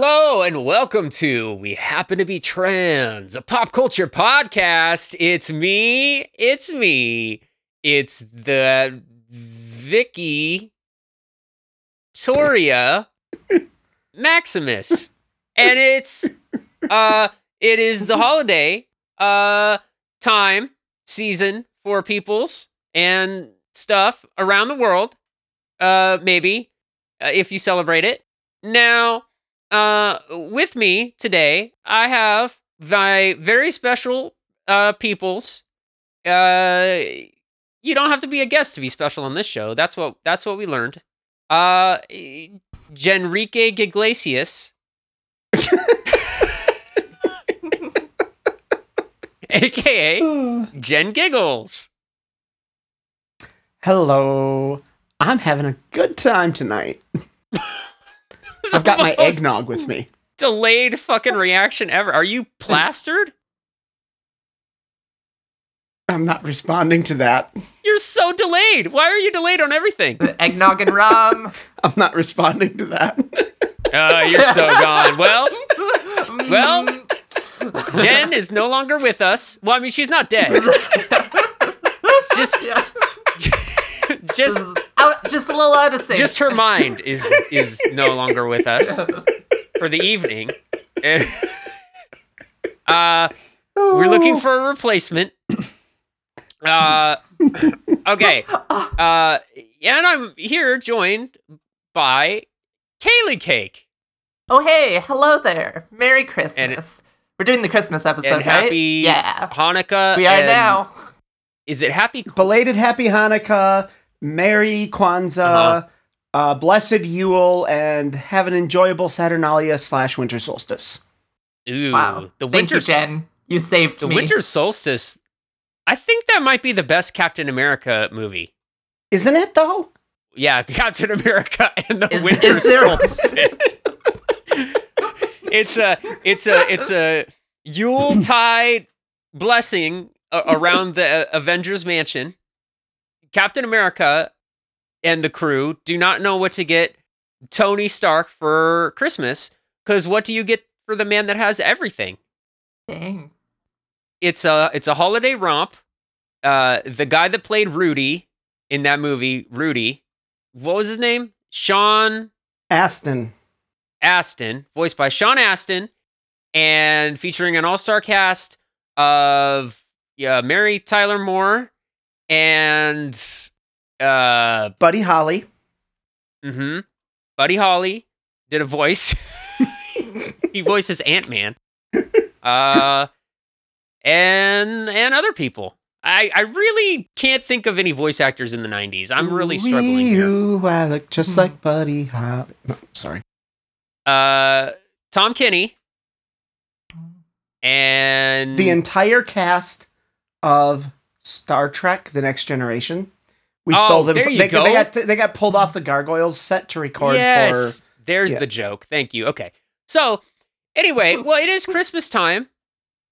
Hello and welcome to We Happen to Be Trans, a pop culture podcast. It's me, it's me, it's the Vicky Toria Maximus. And it's uh it is the holiday uh time season for peoples and stuff around the world. Uh maybe uh, if you celebrate it. Now, uh, with me today, I have my very special uh, peoples. Uh, you don't have to be a guest to be special on this show. That's what that's what we learned. Uh, Genrique Iglesias, aka Jen Giggles. Hello. I'm having a good time tonight. I've got my eggnog with me. Delayed fucking reaction ever. Are you plastered? I'm not responding to that. You're so delayed. Why are you delayed on everything? Eggnog and rum. I'm not responding to that. Oh, you're so gone. Well, Well, Jen is no longer with us. Well, I mean, she's not dead. Just, yeah. Just, Just, out, just a little out of sync. just her mind is is no longer with us for the evening. And, uh, we're looking for a replacement. Uh, okay. Uh, and I'm here joined by Kaylee Cake Oh hey, hello there. Merry Christmas. We're doing the Christmas episode, and right? happy Yeah. Hanukkah. We are and- now. Is it happy? Belated Happy Hanukkah, Merry Kwanzaa, Uh-huh. uh, Blessed Yule, and have an enjoyable Saturnalia slash Winter Solstice. Ooh, Wow. the winter Thank winter you, Jen. You saved the me. winter solstice. I think that might be the best Captain America movie. Isn't it though? Yeah, Captain America and the Is- winter is there- solstice. it's a it's a it's a Yule tide blessing around the uh, Avengers mansion. Captain America and the crew do not know what to get Tony Stark for Christmas because what do you get for the man that has everything? Dang. it's a it's a holiday romp. Uh, the guy that played Rudy in that movie, Rudy, what was his name? Sean Astin. Astin, voiced by Sean Astin, and featuring an all-star cast of yeah, Mary Tyler Moore and uh, Buddy Holly. Mm-hmm. Buddy Holly did a voice. he voices Ant Man. Uh, and and other people. I I really can't think of any voice actors in the '90s. I'm really struggling here. Ooh, I look just Hmm. like Buddy Holly. No, sorry. Uh, Tom Kenny and the entire cast of Star Trek: The Next Generation. We Oh, stole them. there fr- you they, go. they got they got pulled off the Gargoyles set to record yes, there's yeah. the joke. Thank you. Okay, so anyway, well, it is Christmas time.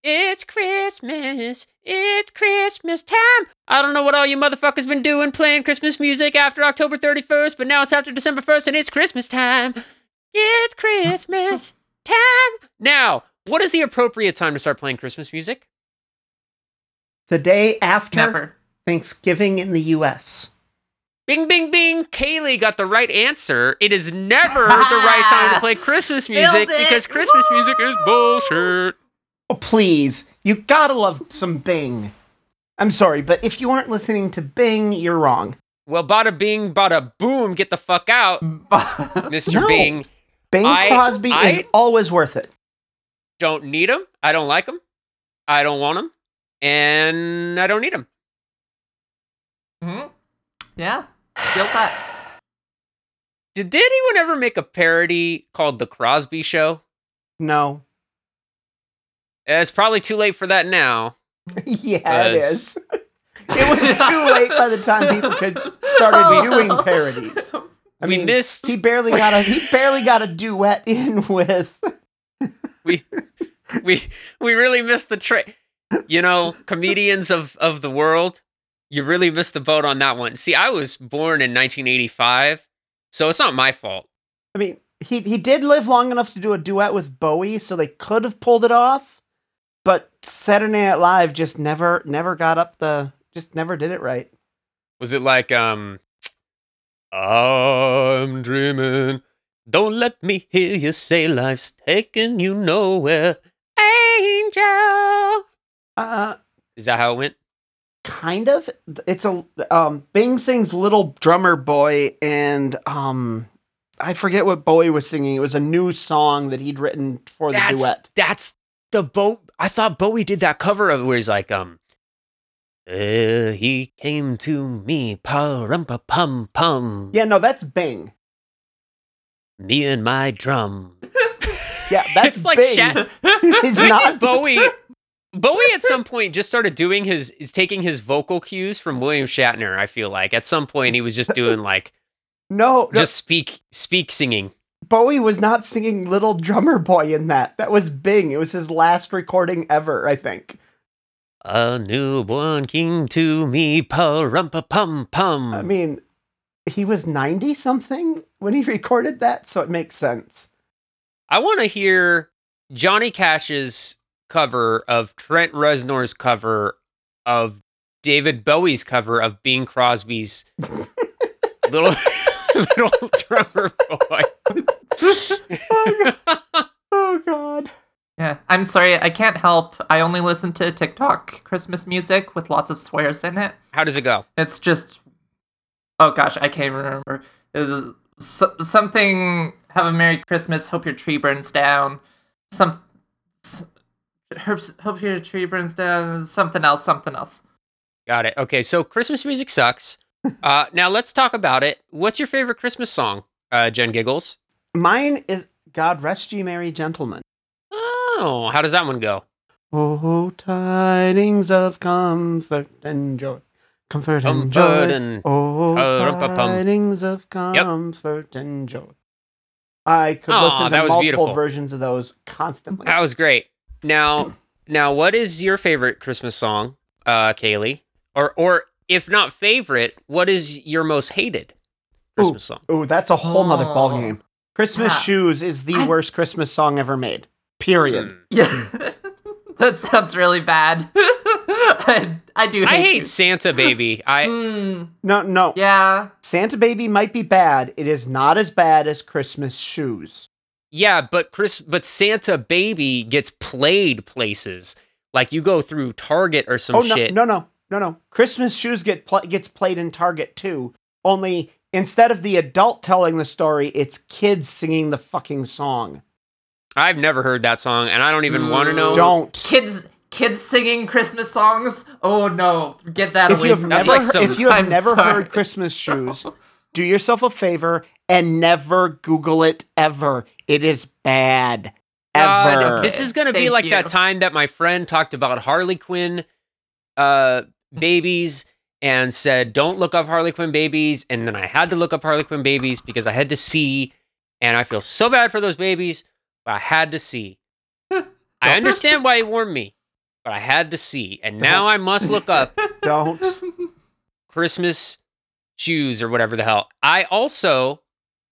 It's Christmas. It's Christmas time. I don't know what all you motherfuckers been doing playing Christmas music after October 31st, but now it's after December 1st and it's Christmas time. It's Christmas time. Now, what is the appropriate time to start playing Christmas music? For the day after Never. Thanksgiving in the U.S. Bing, bing, bing. Kaylee got the right answer. It is never the right time to play Christmas music because Christmas music is bullshit. Oh, please, you gotta love some Bing. I'm sorry, but if you aren't listening to Bing, you're wrong. Well, bada bing, bada boom, get the fuck out, Mr. No. Bing. Bing I- Crosby I- is always worth it. Don't need him. I don't like him. I don't want him. And I don't need him. Mhm. Yeah. Feel that. Did, did anyone ever make a parody called The Crosby Show? No. It's probably too late for that now. yeah, it Yes. is. It was too late by the time people could started Oh. doing parodies. I we mean, missed. he barely got a he barely got a duet in with we we we really missed the train. You know, comedians of of the world, you really missed the boat on that one. See, I was born in 1985, so it's not my fault. I mean, he he did live long enough to do a duet with Bowie, so they could have pulled it off. But Saturday Night Live just never never got up the just never did it right. Was it like um I'm dreaming. Don't let me hear you say life's taking you nowhere. Angel. Uh Is that how it went? kind of it's a um Bing sings Little Drummer Boy and um I forget what Bowie was singing. It was a new song that he'd written for the That's duet. that's the Bo I thought Bowie did that cover of it where he's like, um uh, he came to me, pa pum pum. Yeah, no, that's Bing. Me and my drum. Yeah, that's it's like Bing. Shat- He's I not Bowie. Bowie at some point just started doing his is taking his vocal cues from William Shatner. I feel like at some point he was just doing like No, no, just speak speak singing. Bowie was not singing Little Drummer Boy in that. That was Bing. It was his last recording ever, I think. A newborn king to me, pa rum pa pum pum. I mean, he was 90 something when he recorded that, so it makes sense. I want to hear Johnny Cash's cover of Trent Reznor's cover of David Bowie's cover of Bing Crosby's little little drummer boy. Oh, God. oh God. Yeah, I'm sorry, I can't help. I only listen to TikTok Christmas music with lots of swears in it. How does it go? It's just, oh gosh, I can't remember. It was so- something. Have a Merry Christmas. Hope your tree burns down. Some. S- Hope, hope your tree burns down. Something else. Something else. Got it. Okay, so Christmas music sucks. Uh, now let's talk about it. What's your favorite Christmas song, uh, Jen Giggles? Mine is God Rest Ye Merry Gentlemen. Oh, how does that one go? Oh, tidings of comfort and joy. Comfort and joy. Comfort and Oh, uh-rum-pa-pum. tidings of comfort and joy. I could Aw, listen to that was multiple beautiful. versions of those constantly. that was great. Now, now, what is your favorite Christmas song, uh, Kaylee? Or, or if not favorite, what is your most hated Christmas song? Oh, that's a whole nother Oh. ball game. Christmas Yeah. Shoes is the I- worst Christmas song ever made. Period. Hmm. Yeah, that sounds really bad. I, I do. Hate I hate you. Santa Baby. I Mm, No, no. yeah. Santa Baby might be bad. It is not as bad as Christmas Shoes. Yeah, but Chris, but Santa Baby gets played places. Like you go through Target or some oh no, shit. no, no, no, no. Christmas Shoes get pl- gets played in Target too. Only instead of the adult telling the story, it's kids singing the fucking song. I've never heard that song, and I don't even want to know. Don't. Kids, kids singing Christmas songs. Oh no, get that If away you have from never, me. like some- if you have I'm never sorry. heard Christmas Shoes, do yourself a favor and never Google it ever. It is bad. God, Ever. this is gonna be like you. that time that my friend talked about Harley Quinn uh babies and said, Don't look up Harley Quinn babies. And then I had to look up Harley Quinn babies because I had to see, and I feel so bad for those babies, but I had to see. I understand why he warned me, but I had to see. And now I must look up Don't. Christmas shoes or whatever the hell. I also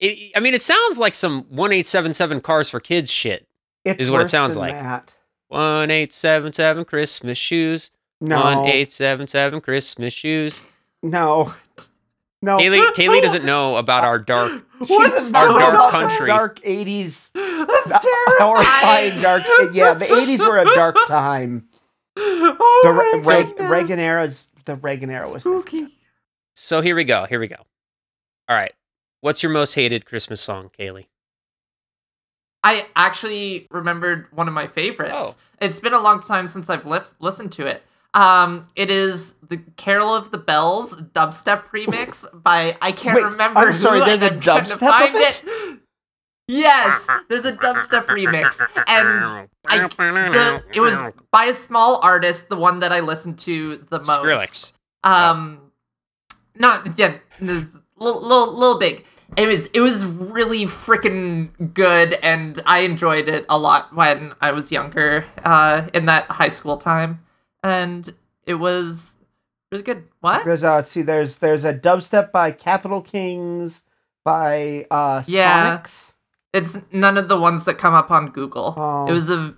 it, I mean, it sounds like some 1877 cars for kids shit. It's Is what it sounds like. that. 1877 Christmas shoes. No. 1877 Christmas shoes. No. No. Kaylee, Kaylee doesn't know about our dark. What is Our dark on? country. Dark 80s. That's Horrifying terrifying. dark. Yeah, the 80s were a dark time. oh The my Re- Re- Reagan era's the Reagan era was spooky. So here we go. Here we go. All right. What's your most hated Christmas song, Kaylee? I actually remembered one of my favorites. Oh. It's been a long time since I've lif- listened to it. Um, it is the Carol of the Bells dubstep remix by I can't Wait, remember. I'm sorry, who, there's a I'm trying to dubstep of find it? Yes, there's a dubstep remix, and I the, it was by a small artist, the one that I listened to the most. Skrillex. Um, not yeah, little, little little big. It was it was really freaking good, and I enjoyed it a lot when I was younger, uh, in that high school time, and it was really good. What? There's a see there's there's a dubstep by Capital Kings by uh Yeah. Sonics. It's none of the ones that come up on Google. Oh. It was a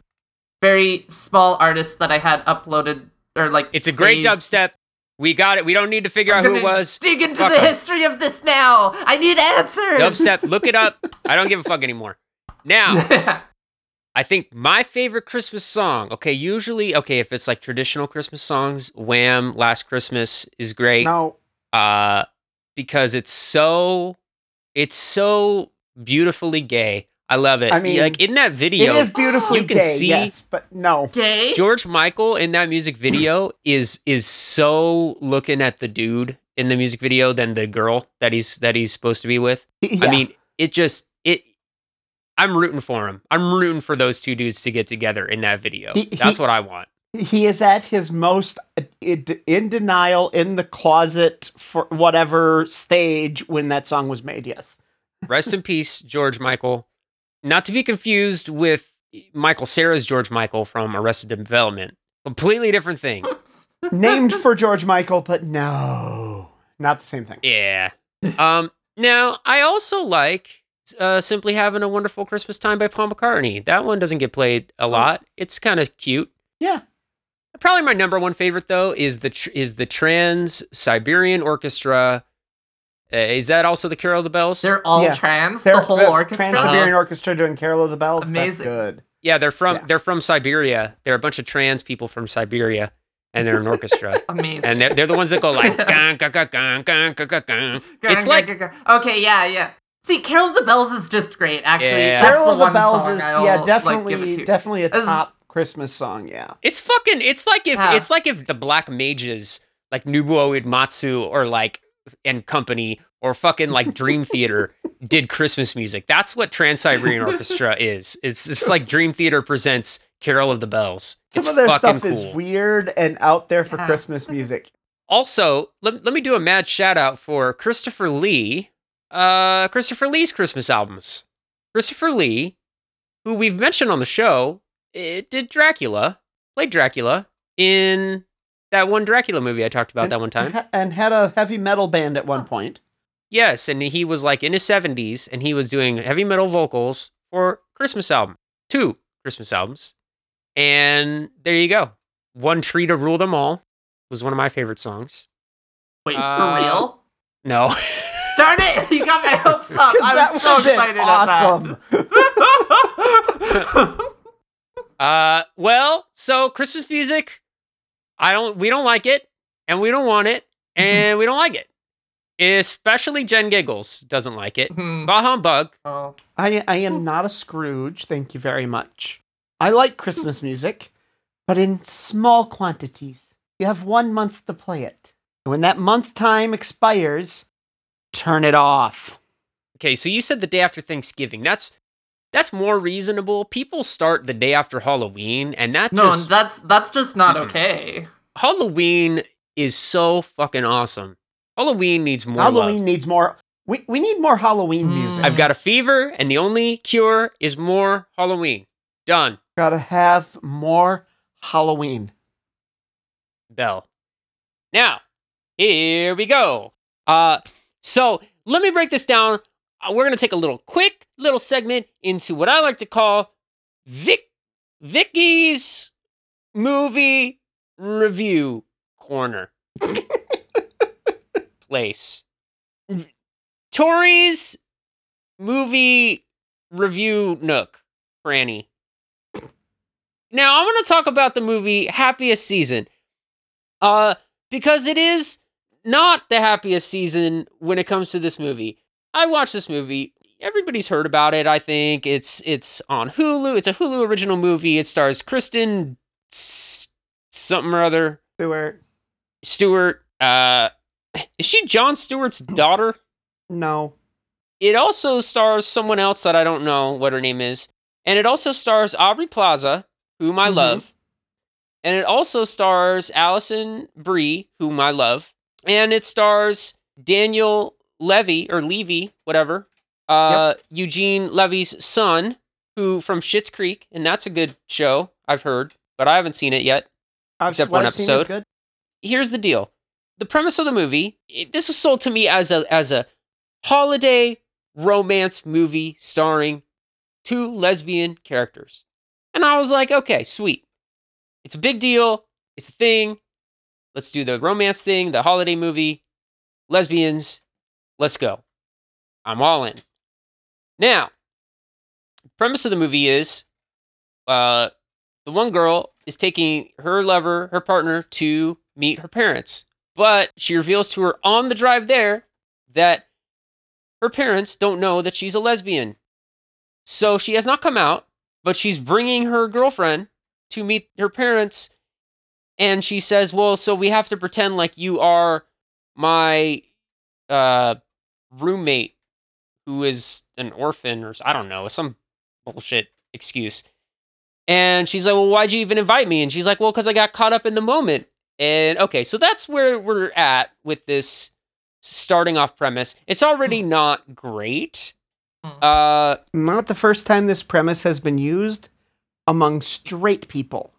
very small artist that I had uploaded or like. It's a great dubstep. We got it. We don't need to figure I'm out who it was. Dig into Fuck the 'em. history of this now. I need answers. Dubstep. Look it up. I don't give a fuck anymore. Now, I think my favorite Christmas song. Okay, usually, okay, if it's like traditional Christmas songs, Wham! Last Christmas is great. No, uh because it's so it's so beautifully gay i love it I mean, like in that it video is beautifully you can gay, see- yes, but no. Gay. george michael in that music video is is so looking at the dude in the music video than the girl that he's that he's supposed to be with Yeah. i mean it just it i'm rooting for him i'm rooting for those two dudes to get together in that video He- he- that's what i want he is at his most in in denial in the closet for whatever stage when that song was made. Yes. Rest in peace, George Michael. Not to be confused with Michael Cera's George Michael from Arrested Development. Completely different thing. Named for George Michael, but no, not the same thing. Yeah. Um. Now, I also like uh, "Simply Having a Wonderful Christmas Time" by Paul McCartney. That one doesn't get played a lot. It's kind of cute. Yeah. Probably my number one favorite though is the tr- is the Trans Siberian Orchestra. Uh, is that also the Carol of the Bells? They're all Yeah. trans. They're- the whole the orchestra. Trans-Siberian Orchestra doing Carol of the Bells. That's Amazing. good. yeah, they're from Yeah. they're from Siberia. They're a bunch of trans people from Siberia, and they're an orchestra. Amazing. and they're, they're the ones that go like gung, gung, gung, gung, gung, gung, gung, gung. it's like okay, yeah, yeah. See, Carol of the Bells is just great. Actually, Yeah. that's Carol the of the one Bells song is I'll, yeah, definitely, give it to. definitely a As- top Christmas song. Yeah. it's fucking it's like if Yeah. it's like if the black mages like Nobuo Uematsu or like and company or fucking like Dream Theater did Christmas music. That's what Trans Siberian Orchestra is. It's it's like Dream Theater presents Carol of the Bells. Some It's of their stuff cool. is weird and out there for Yeah. Christmas music. Also, let, let me do a mad shout out for Christopher Lee. Uh, Christopher Lee's Christmas albums. Christopher Lee, who we've mentioned on the show, it did Dracula, played Dracula in that one Dracula movie I talked about And- that one time. and had a heavy metal band at one point. Yes, and he was like in his 70s and he was doing heavy metal vocals for Christmas album. Two Christmas albums. And there you go. One Tree to Rule Them All was one of my favorite songs. Wait, Uh, for real? No. Darn it! You got my hopes up. I was so excited awesome. at that. Uh, well, so Christmas music, I don't, we don't like it, and we don't want it, and we don't like it. Especially Jen Giggles doesn't like it. Hmm. Bah humbug. Oh. I I am not a Scrooge, thank you very much. I like Christmas music, but in small quantities. You have one month to play it. And when that month time expires, turn it off. Okay, so you said the day after Thanksgiving. That's that's more reasonable. People start the day after Halloween, and that No, just that's that's just not Mm-mm. okay. Halloween is so fucking awesome. Halloween needs more Halloween love. needs more we, we need more Halloween Mm. music. I've got a fever, and the only cure is more Halloween. Done. gotta have more Halloween. Bell. Now, here we go. Uh, so let me break this down. Uh, we're gonna take a little quick little segment into what I like to call Vic Vicky's movie review corner place. Tori's movie review nook, Franny. Now I'm going to talk about the movie Happiest Season. Uh because it is not the happiest season when it comes to this movie. I watched this movie. Everybody's heard about it, I think. It's it's on Hulu. It's a Hulu original movie. It stars Kristen something or other Stewart. Stewart. Uh is she Jon Stewart's daughter? No. It also stars someone else that I don't know what her name is. And it also stars Aubrey Plaza, whom I Mhm. love. And it also stars Alison Brie, whom I love. And it stars Daniel Levy or Levy, whatever. Uh Eugene Levy's son, who from Schitt's Creek, and that's a good show, I've heard, but I haven't seen it yet. I've, Except one I've episode. good. here's the deal the premise of the movie it- this was sold to me as a as a holiday romance movie starring two lesbian characters. And I was like, okay, sweet. It's a big deal. It's a thing. Let's do the romance thing, the holiday movie, lesbians. Let's go. I'm all in. Now, premise of the movie is uh, the one girl is taking her lover, her partner, to meet her parents. But she reveals to her on the drive there that her parents don't know that she's a lesbian. So she has not come out, but she's bringing her girlfriend to meet her parents. And she says, Well, so we have to pretend like you are my uh, roommate who is an orphan or I don't know, some bullshit excuse. And she's like, Well, why'd you even invite me? And she's like, Well, because I got caught up in the moment. And okay, so that's where we're at with this starting off premise. It's already not great. Hmm. Uh, Not the first time this premise has been used among straight people,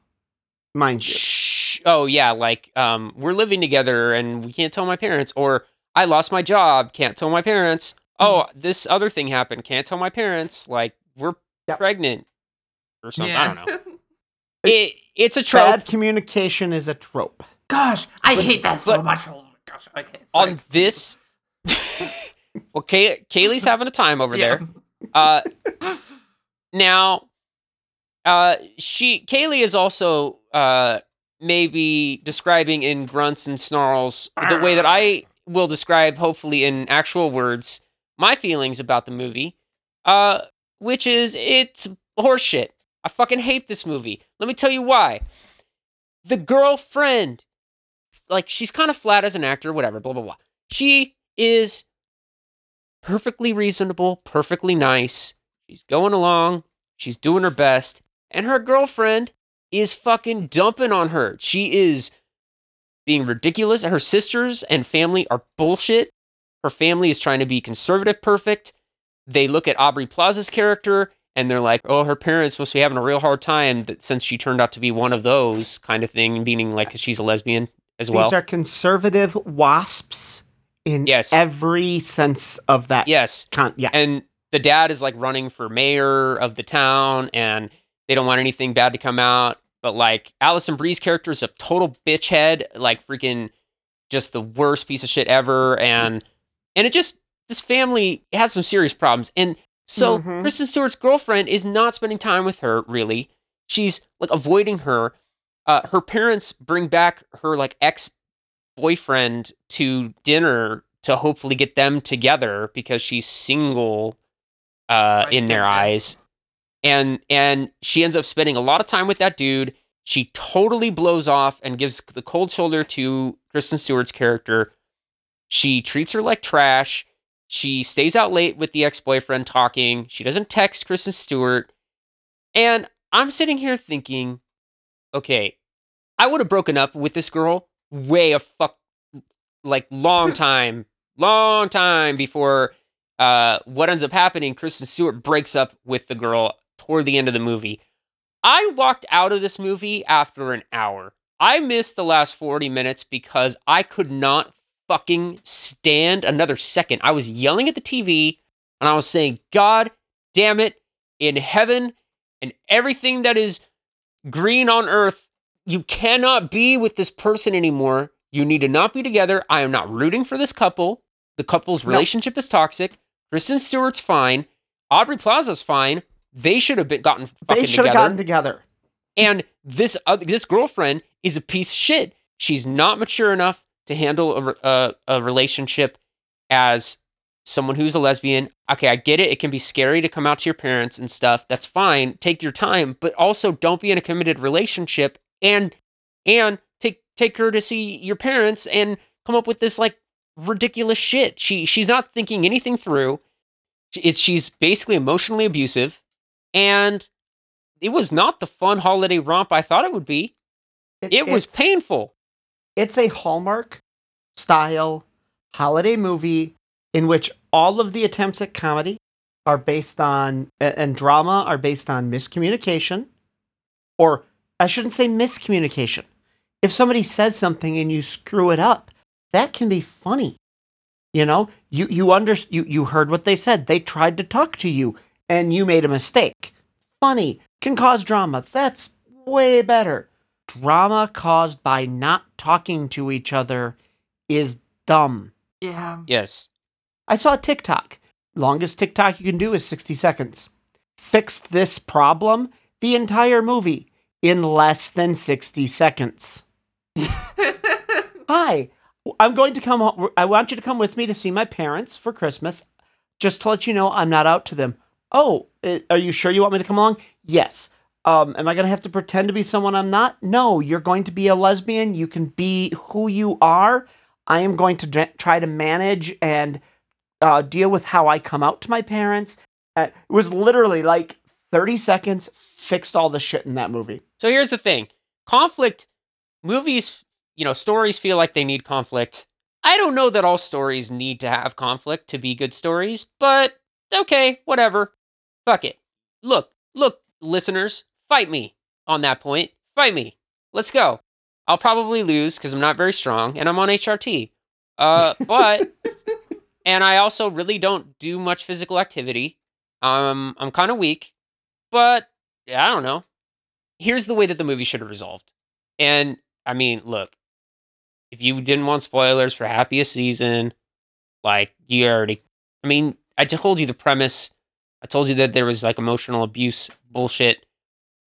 mind you. Shh. Oh yeah, like um, we're living together and we can't tell my parents, or I lost my job, can't tell my parents. Oh, this other thing happened, can't tell my parents. Like we're Yep. pregnant or something. I don't know. know. It, it's a trope Bad communication is a trope. Gosh, I But- hate that so much. Oh my gosh. Okay. sorry. on this. well, Kay- Kaylee's having a time over Yeah. there. Uh, now, uh, she Kaylee is also uh maybe describing in grunts and snarls the way that I will describe, hopefully in actual words, my feelings about the movie. Uh, which is it's horseshit. I fucking hate this movie. Let me tell you why. The girlfriend, like, she's kind of flat as an actor, whatever, blah blah blah. She is perfectly reasonable, perfectly nice. She's going along, she's doing her best, and her girlfriend is fucking dumping on her. She is being ridiculous. and Her sisters and family are bullshit. Her family is trying to be conservative perfect. They look at Aubrey Plaza's character and they're like, oh, her parents must be having a real hard time that since she turned out to be one of those kind of thing, meaning like 'cause she's a lesbian as well. These are conservative wasps in Yes. every sense of that. yes. Con- yeah. and the dad is like running for mayor of the town and they don't want anything bad to come out but like alison brie's character is a total bitch head like freaking just the worst piece of shit ever and and it just this family has some serious problems and so Mhm. kristen stewart's girlfriend is not spending time with her really. She's like avoiding her. Uh, her parents bring back her like ex boyfriend to dinner to hopefully get them together because she's single uh, in their eyes and and she ends up spending a lot of time with that dude. She totally blows off and gives the cold shoulder to kristen stewart's character. She treats her like trash. She stays out late with the ex-boyfriend talking. She doesn't text kristen stewart. And i'm sitting here thinking okay i would have broken up with this girl way a fuck like long time long time before uh, what ends up happening, Kristen Stewart breaks up with the girl toward the end of the movie. I walked out of this movie after an hour. I missed the last 40 minutes because I could not fucking stand another second. I was yelling at the TV and I was saying, God damn it, in heaven and everything that is green on earth, you cannot be with this person anymore. You need to not be together. I am not rooting for this couple. The couple's No. relationship is toxic. Kristen Stewart's fine. Aubrey Plaza's fine. They should have been gotten fucking They should have together. gotten together. And this uh, this girlfriend is a piece of shit. She's not mature enough to handle a, a, a relationship as someone who's a lesbian. Okay, I get it. It can be scary to come out to your parents and stuff. That's fine. Take your time, but also don't be in a committed relationship and and take take her to see your parents and come up with this like ridiculous shit. She she's not thinking anything through. It's she's basically emotionally abusive and it was not the fun holiday romp I thought it would be. It was painful. It's a Hallmark style holiday movie in which all of the attempts at comedy are based on and drama are based on miscommunication or I shouldn't say miscommunication. If somebody says something and you screw it up, that can be funny. You know, you you under you you heard what they said. They tried to talk to you. And you made a mistake. Funny can cause drama. That's way better. Drama caused by not talking to each other is dumb. Yeah. Yes. I saw a TikTok. Longest TikTok you can do is 60 seconds. Fixed this problem, the entire movie, in less than 60 seconds. Hi, I'm going to come. ho- I want you to come with me to see my parents for Christmas. Just to let you know, I'm not out to them. Oh, uh, are you sure you want me to come along? Yes. Um, am I going to have to pretend to be someone I'm not? No, you're going to be a lesbian. You can be who you are. I am going to dr- try to manage and uh, deal with how I come out to my parents. Uh, it was literally like 30 seconds, fixed all the shit in that movie. So here's the thing conflict, movies, you know, stories feel like they need conflict. I don't know that all stories need to have conflict to be good stories, but okay, whatever. Fuck it. Look, look, listeners, fight me on that point. Fight me. Let's go. I'll probably lose because I'm not very strong and I'm on HRT. Uh, but, and I also really don't do much physical activity. Um, I'm kind of weak, but yeah, I don't know here's the way that the movie should have resolved. And I mean, look, if you didn't want spoilers for happiest season, like you already, I mean, I told you the premise. I told you that there was like emotional abuse bullshit.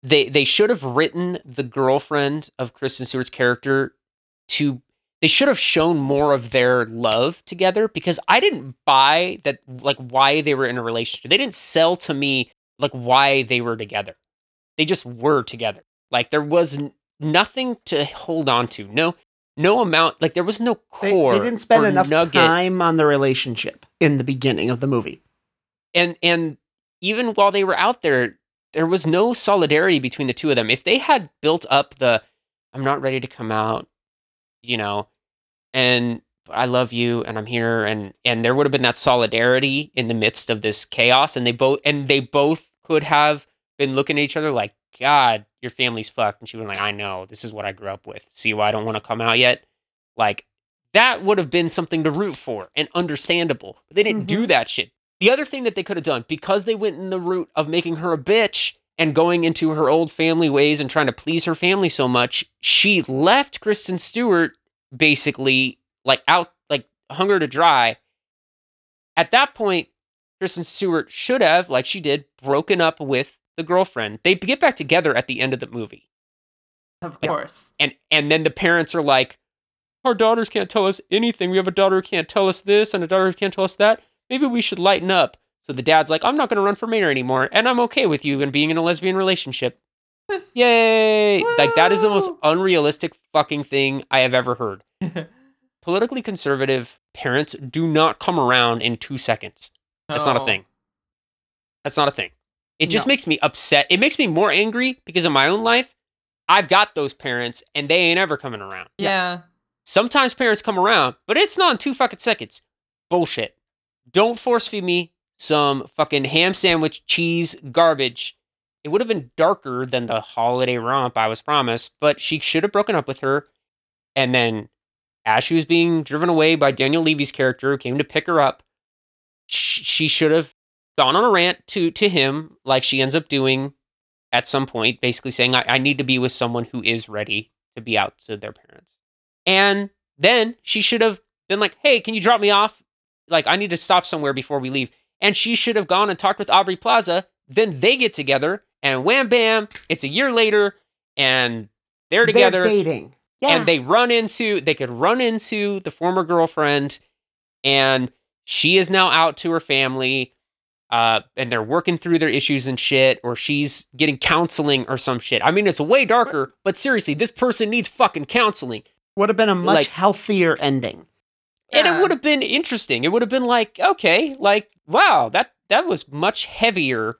They they should have written the girlfriend of Kristen Stewart's character to. They should have shown more of their love together because I didn't buy that like why they were in a relationship. They didn't sell to me like why they were together they just were together. Like there was n- nothing to hold on to. No, no amount. Like there was no core. they didn't spend enough nugget. time on the relationship in the beginning of the movie. And and even while they were out there, there was no solidarity between the two of them. If they had built up the, I'm not ready to come out, you know, and I love you and I'm here and and there would have been that solidarity in the midst of this chaos and they both and they both could have been looking at each other like god your family's fucked and she was like I know this is what I grew up with. See why I don't want to come out yet? Like that would have been something to root for and understandable but they didn't do mm-hmm. that shit the other thing that they could have done because they went in the route of making her a bitch and going into her old family ways and trying to please her family so much she left Kristen Stewart basically like out like hung her to dry. At that point kristen stewart should have like she did broken up with the girlfriend. They get back together at the end of the movie. Of course. and and then the parents are like our daughters can't tell us anything. We have a daughter who can't tell us this and a daughter who can't tell us that maybe we should lighten up so the dad's like i'm not going to run for mayor anymore and i'm okay with you and being in a lesbian relationship yay like that is the most unrealistic fucking thing i have ever heard politically conservative parents do not come around in two seconds. That's not a thing. That's not a thing. It just No. makes me upset. It makes me more angry because in my own life, I've got those parents and they ain't ever coming around. Yeah. Sometimes parents come around, but it's not in two fucking seconds. Bullshit. Don't force feed me some fucking ham sandwich cheese garbage. It would have been darker than the holiday romp I was promised, but she should have broken up with her. And then, as she was being driven away by Daniel Levy's character, who came to pick her up, she should have gone on a rant to to him, like she ends up doing at some point, basically saying, I, I need to be with someone who is ready to be out to their parents. And then she should have been like, hey, can you drop me off? Like, I need to stop somewhere before we leave. And she should have gone and talked with Aubrey Plaza. Then they get together, and wham bam, it's a year later, and they're together They're dating. Yeah. and they run into they could run into the former girlfriend and she is now out to her family uh and they're working through their issues and shit or she's getting counseling or some shit i mean it's way darker but seriously this person needs fucking counseling would have been a much like- healthier ending. And it would have been interesting. It would have been like okay like wow that that was much heavier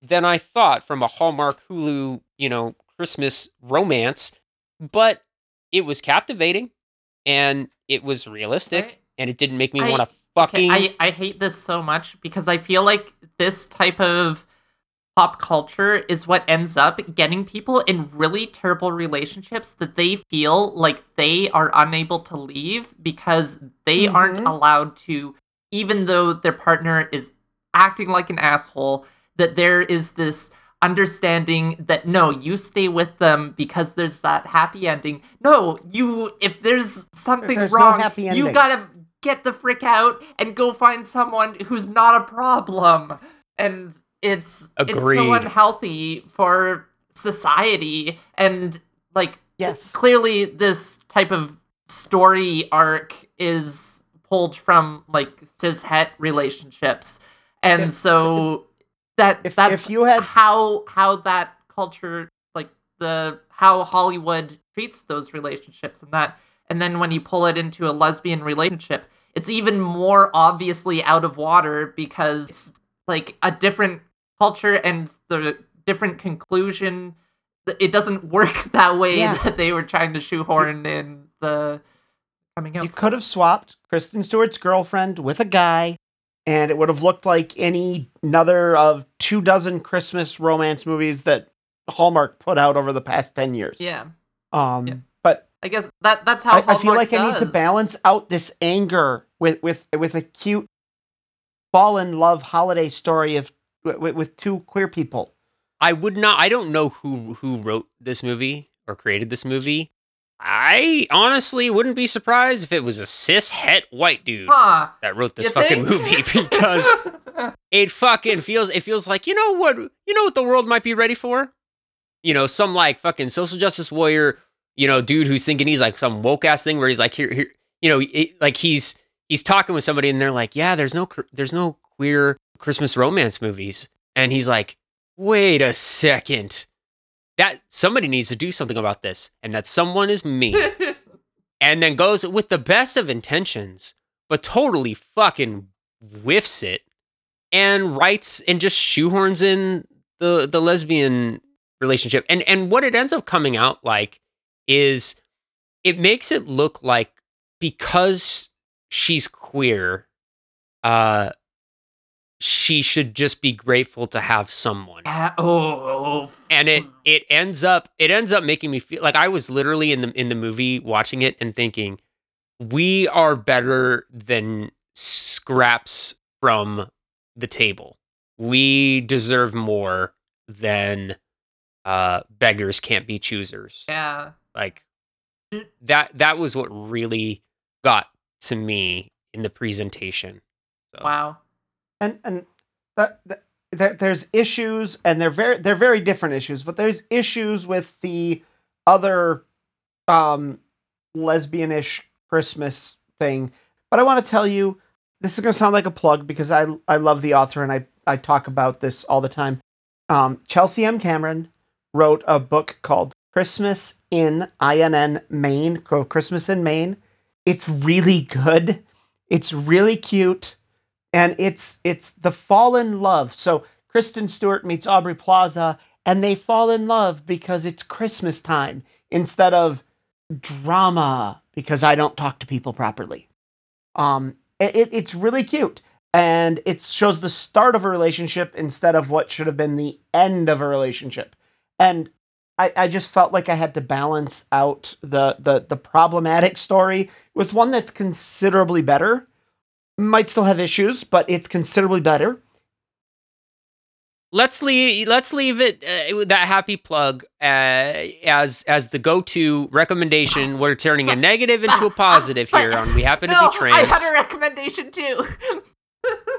than i thought from a hallmark hulu you know christmas romance. But it was captivating and it was realistic and it didn't make me want to Okay, fucking I, I hate this so much because I feel like this type of pop culture is what ends up getting people in really terrible relationships that they feel like they are unable to leave because they aren't Mhm. allowed to, even though their partner is acting like an asshole, that there is this understanding that no, you stay with them because there's that happy ending. No, you if there's something There's no wrong, happy you gotta get the frick out and go find someone who's not a problem. And it's it's so unhealthy for society and like Yes. clearly this type of story arc is pulled from like cis het relationships and If- so that if- that's if you had- how how that culture like the how hollywood treats those relationships and that and then when you pull it into a lesbian relationship it's even more obviously out of water because it's like a different culture and the different conclusion it doesn't work that way Yeah. that they were trying to shoehorn in the coming out You could have swapped Kristen Stewart's girlfriend with a guy, and it would have looked like any another of two dozen Christmas romance movies that Hallmark put out over the past ten years. yeah Um, Yeah. but i guess that that's how I, I feel like I need to balance out this anger with with with a cute fall in love holiday story of with, with two queer people. I would not. I don't know who who wrote this movie or created this movie. I honestly wouldn't be surprised if it was a cis het white dude huh that wrote this you fucking think? movie because it fucking feels it feels like you know what you know what the world might be ready for. You know, some like fucking social justice warrior, you know, dude who's thinking he's like some woke ass thing where he's like here here, you know, it, like he's he's talking with somebody and they're like, yeah, there's no there's no queer Christmas romance movies, and he's like, wait a second, that somebody needs to do something about this, and that someone is me and then goes with the best of intentions, but totally fucking whiffs it and writes and just shoehorns in the the lesbian relationship. And and what it ends up coming out like is it makes it look like because she's queer, uh she should just be grateful to have someone Yeah, oh, and it it ends up it ends up making me feel like I was literally in the in the movie watching it and thinking we are better than scraps from the table. We deserve more than uh beggars can't be choosers. yeah Like that that was what really got to me in the presentation. So, wow and and that, that, there, there's issues and they're very they're very different issues but there's issues with the other um lesbianish christmas thing. But i want to tell you this is going to sound like a plug because i i love the author and i i talk about this all the time. Um chelsea m. Cameron wrote a book called christmas in inn maine christmas in maine. It's really good. It's really cute and it's it's the fall in love. So Kristen Stewart meets Aubrey Plaza, and they fall in love because it's Christmas time instead of drama because I don't talk to people properly. Um, it- it's really cute, and it shows the start of a relationship instead of what should have been the end of a relationship. And I, I just felt like I had to balance out the the the problematic story with one that's considerably better might still have issues, but it's considerably better. let's leave let's leave it uh, that happy plug uh, as as the go-to recommendation. We're turning a negative into a positive here on we happen to be trans i had a recommendation too.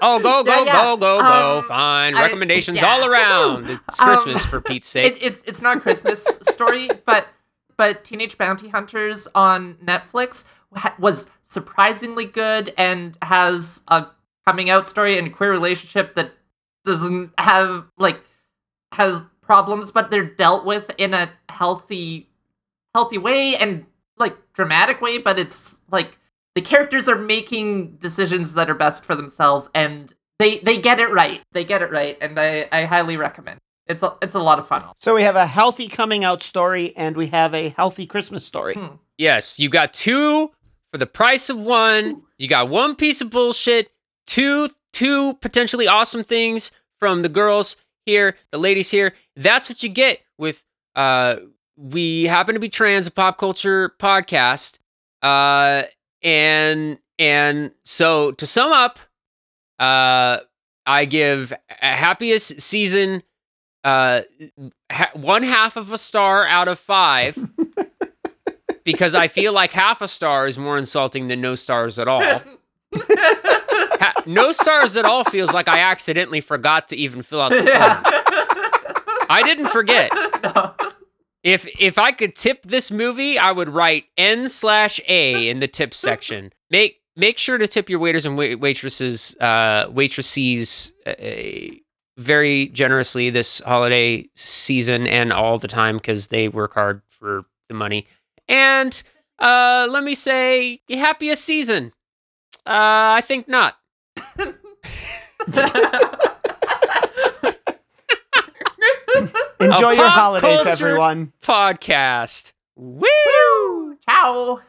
Oh go go Yeah, yeah. go go go. Um, fine. I- recommendations yeah. all around. It's Um, christmas for pete's sake. It, it's it's not a Christmas story, but but Teenage Bounty Hunters on Netflix ha- was surprisingly good and has a coming out story and a queer relationship that doesn't have like has problems, but they're dealt with in a healthy healthy way and like dramatic way. But it's like the characters are making decisions that are best for themselves and they they get it right. They get it right, and I I highly recommend. It's a it's a lot of fun. So we have a healthy coming out story and we have a healthy Christmas story. Hmm. yes you got two for the price of one you got one piece of bullshit two two potentially awesome things from the girls here the ladies here. That's what you get with uh we happen to be trans a pop culture podcast uh and and so to sum up uh I give a happiest season uh ha- one half of a star out of five because I feel like half a star is more insulting than no stars at all. No stars at all feels like I accidentally forgot to even fill out the form. I didn't forget. No. If if I could tip this movie, I would write N slash A in the tip section. Make make sure to tip your waiters and wait- waitresses, uh, waitresses, uh, very generously this holiday season and all the time because they work hard for the money. And uh, let me say, happiest season. Uh, I think not. Enjoy A your holidays, culture- everyone. Podcast. Woo! Ciao.